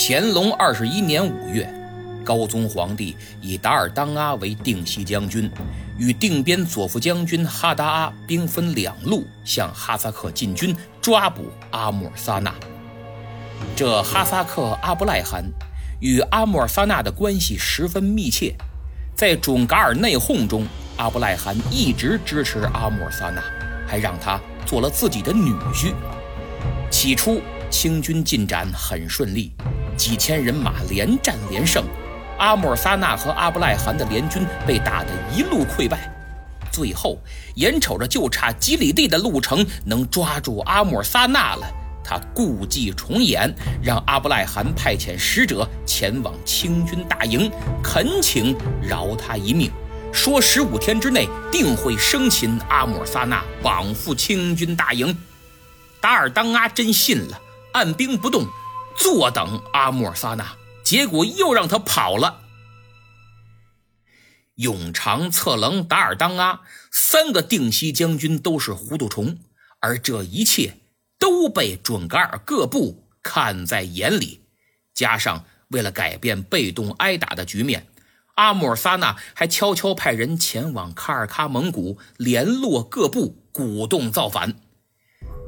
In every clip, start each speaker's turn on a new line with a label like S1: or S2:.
S1: 乾隆二十一年五月，高宗皇帝以达尔当阿为定西将军，与定边左副将军哈达阿兵分两路，向哈萨克进军，抓捕阿穆尔萨纳。这哈萨克阿布赖汗与阿穆尔萨纳的关系十分密切，在准噶尔内讧中，阿布赖汗一直支持阿穆尔萨纳，还让他做了自己的女婿。起初，清军进展很顺利。几千人马连战连胜，阿穆尔萨纳和阿布赖汗的联军被打得一路溃败。最后，眼瞅着就差几里地的路程能抓住阿穆尔萨纳了，他故伎重演，让阿布赖汗派遣使者前往清军大营，恳请饶他一命，说十五天之内定会生擒阿穆尔萨纳，绑赴清军大营。达尔当阿真信了，按兵不动。坐等阿穆尔萨纳，结果又让他跑了。永长、策棱、达尔当阿三个定西将军都是糊涂虫，而这一切都被准噶尔各部看在眼里。加上为了改变被动挨打的局面，阿穆尔萨纳还悄悄派人前往卡尔喀蒙古，联络各部，鼓动造反。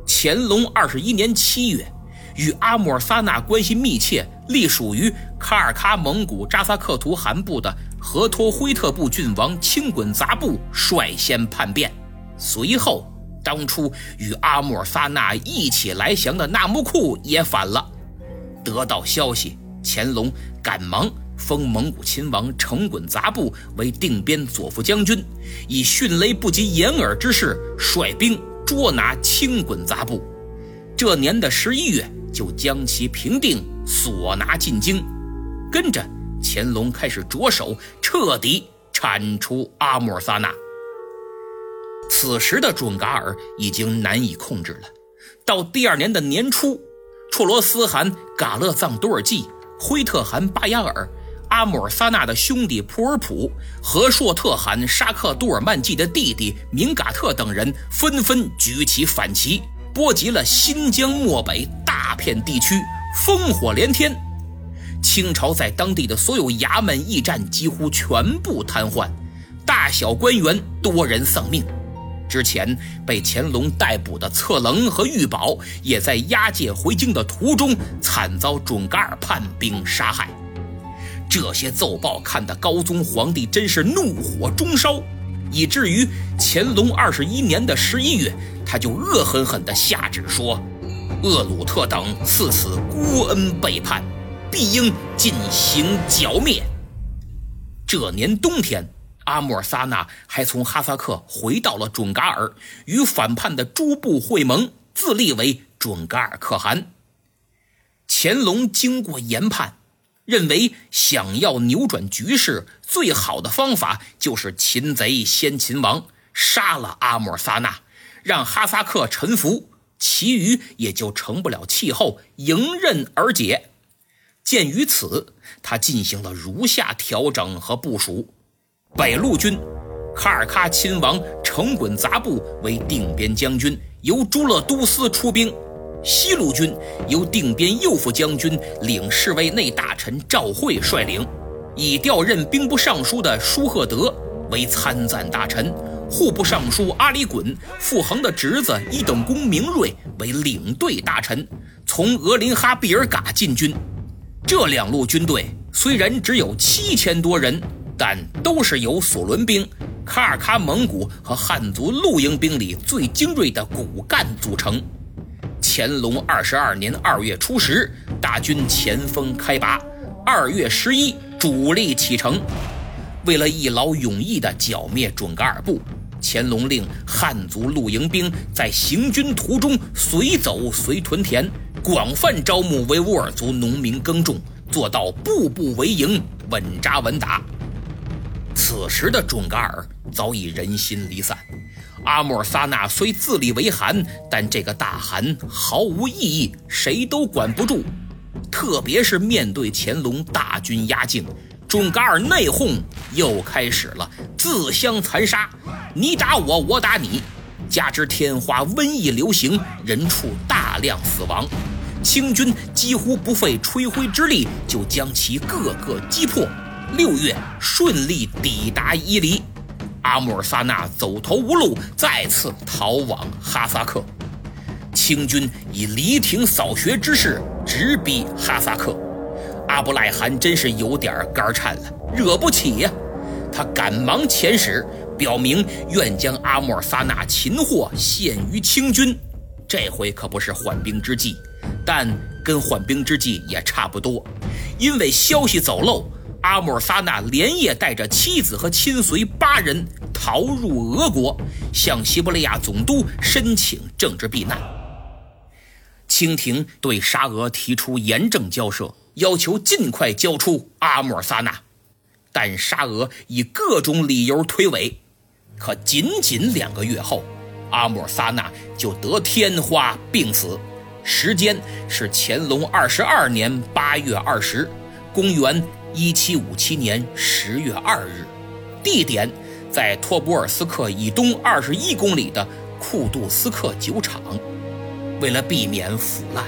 S1: 乾隆二十一年七月。与阿穆尔萨纳关系密切、隶属于卡尔喀蒙古扎萨克图汗部的河托辉特部郡王青滚杂部率先叛变。随后，当初与阿穆尔萨纳一起来降的纳木库也反了。得到消息，乾隆赶忙封蒙古亲王成滚杂部为定边左副将军，以迅雷不及掩耳之势率兵捉拿青滚杂部。这年的十一月。就将其平定，索拿进京。跟着，乾隆开始着手彻底铲除阿穆尔萨纳。此时的准噶尔已经难以控制了。到第二年的年初，绰罗斯汗噶勒藏多尔济、辉特汗巴雅尔、阿穆尔萨纳的兄弟普尔普和硕特汗沙克杜尔曼济的弟弟明嘎特等人纷纷举起反旗，波及了新疆漠北。大片地区烽火连天，清朝在当地的所有衙门驿站几乎全部瘫痪，大小官员多人丧命。之前被乾隆逮捕的策棱和玉宝，也在押解回京的途中惨遭准噶尔叛兵杀害。这些奏报看得高宗皇帝真是怒火中烧，以至于乾隆二十一年的十一月，他就恶狠狠地下旨说。厄鲁特等赐此孤恩背叛，必应进行剿灭。这年冬天，阿穆尔萨纳还从哈萨克回到了准噶尔，与反叛的诸部会盟，自立为准噶尔可汗。乾隆经过研判，认为想要扭转局势，最好的方法就是擒贼先擒王，杀了阿穆尔萨纳，让哈萨克臣服。其余也就成不了气候，迎刃而解。鉴于此，他进行了如下调整和部署：北路军，卡尔喀亲王成衮杂部为定边将军，由朱勒都司出兵；西路军由定边右副将军、领侍卫内大臣赵惠率领，以调任兵部尚书的舒赫德为参赞大臣。户部尚书阿里衮、傅恒的侄子一等公明瑞为领队大臣，从额林哈毕尔嘎进军。这两路军队虽然只有七千多人，但都是由索伦兵、卡尔喀蒙古和汉族露营兵里最精锐的骨干组成。乾隆二十二年二月初十，大军前锋开拔，二月十一主力启程。为了一劳永逸地剿灭准噶尔部。乾隆令汉族露营兵在行军途中随走随屯田，广泛招募维吾尔族农民耕种，做到步步为营，稳扎稳打。此时的准噶尔早已人心离散，阿穆尔萨纳虽自立为汗，但这个大汗毫无意义，谁都管不住。特别是面对乾隆大军压境。准噶尔内讧又开始了，自相残杀，你打我，我打你，加之天花瘟疫流行，人畜大量死亡，清军几乎不费吹灰之力就将其个个击破。六月顺利抵达伊犁，阿穆尔萨纳走投无路，再次逃往哈萨克。清军以犁庭扫穴之势直逼哈萨克，阿布赖汗真是有点肝颤了，惹不起呀！他赶忙遣使，表明愿将阿穆尔萨纳擒获，献于清军。这回可不是缓兵之计，但跟缓兵之计也差不多，因为消息走漏，阿穆尔萨纳连夜带着妻子和亲随八人逃入俄国，向西伯利亚总督申请政治避难。清廷对沙俄提出严正交涉，要求尽快交出阿穆尔萨纳，但沙俄以各种理由推诿。可仅仅两个月后，阿穆尔萨纳就得天花病死，时间是乾隆二十二年八月二十，公元一七五七年十月二日，地点在托波尔斯克以东二十一公里的库杜斯克酒厂。为了避免腐烂，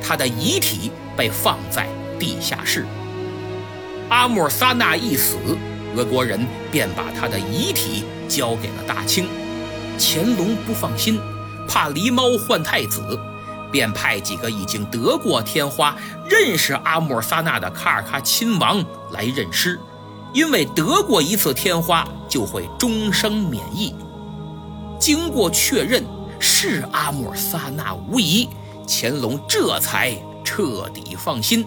S1: 他的遗体被放在地下室。阿穆尔萨纳一死，俄国人便把他的遗体交给了大清。乾隆不放心，怕狸猫换太子，便派几个已经得过天花、认识阿穆尔萨纳的卡尔喀亲王来认尸，因为得过一次天花就会终生免疫。经过确认。是阿穆尔萨那无疑，乾隆这才彻底放心，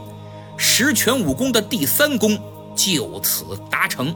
S1: 十全武功的第三功就此达成。